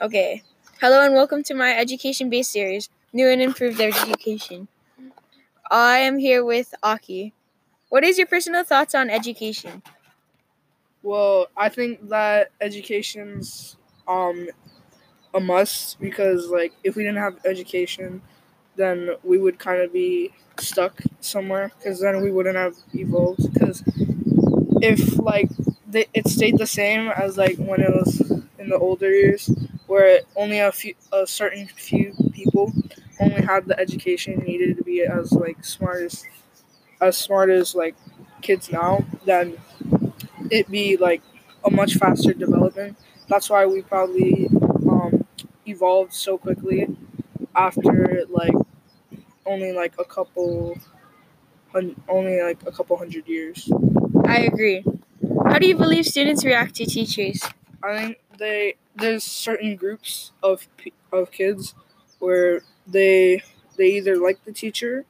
Okay. Hello and welcome to my education based series, New and Improved Education. I am here with Aki. What is your personal thoughts on education? Well, I think that education's um a must because like if we didn't have education, then we would kind of be stuck somewhere because then we wouldn't have evolved because if like it stayed the same as like when it was in the older years where only a few a certain few people only had the education needed to be as like smart as as smart as like kids now then it'd be like a much faster development that's why we probably um, evolved so quickly after like only like a couple hun- only like a couple hundred years I agree. How do you believe students react to teachers? I think they there's certain groups of of kids where they they either like the teacher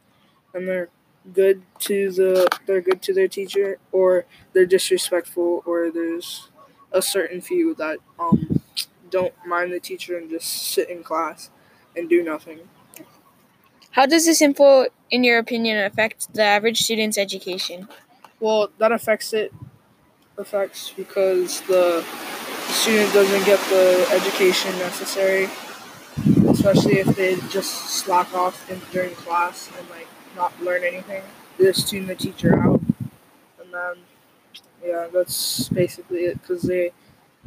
and they're good to the they're good to their teacher or they're disrespectful or there's a certain few that um don't mind the teacher and just sit in class and do nothing. How does this info, in your opinion, affect the average student's education? Well, that affects it affects because the student doesn't get the education necessary, especially if they just slack off in, during class and like not learn anything. They just tune the teacher out, and then yeah, that's basically it because they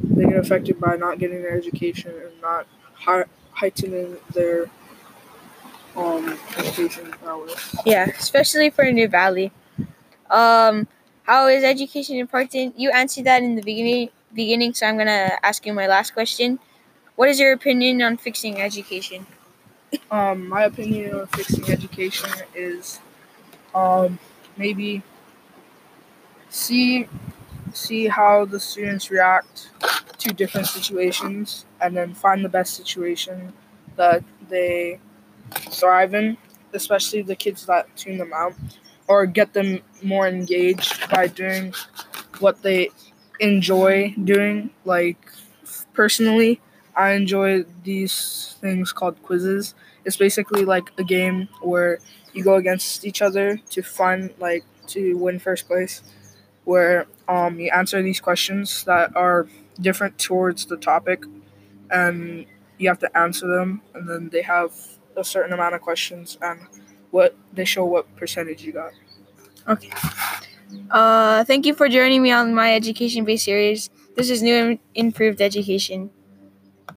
they get affected by not getting their education and not heightening their um education prowess. Yeah, especially for a New Valley. Um, how is education important? You answered that in the beginning, beginning, so I'm gonna ask you my last question. What is your opinion on fixing education? um, my opinion on fixing education is um, maybe see see how the students react to different situations and then find the best situation that they thrive in especially the kids that tune them out or get them more engaged by doing what they enjoy doing. Like personally i enjoy these things called quizzes. It's basically like a game where you go against each other to find like to win first place where um, you answer these questions that are different towards the topic and you have to answer them and then they have a certain amount of questions and what they show what percentage you got Okay. Uh, thank you for joining me on my education based series. This is New and Improved Education.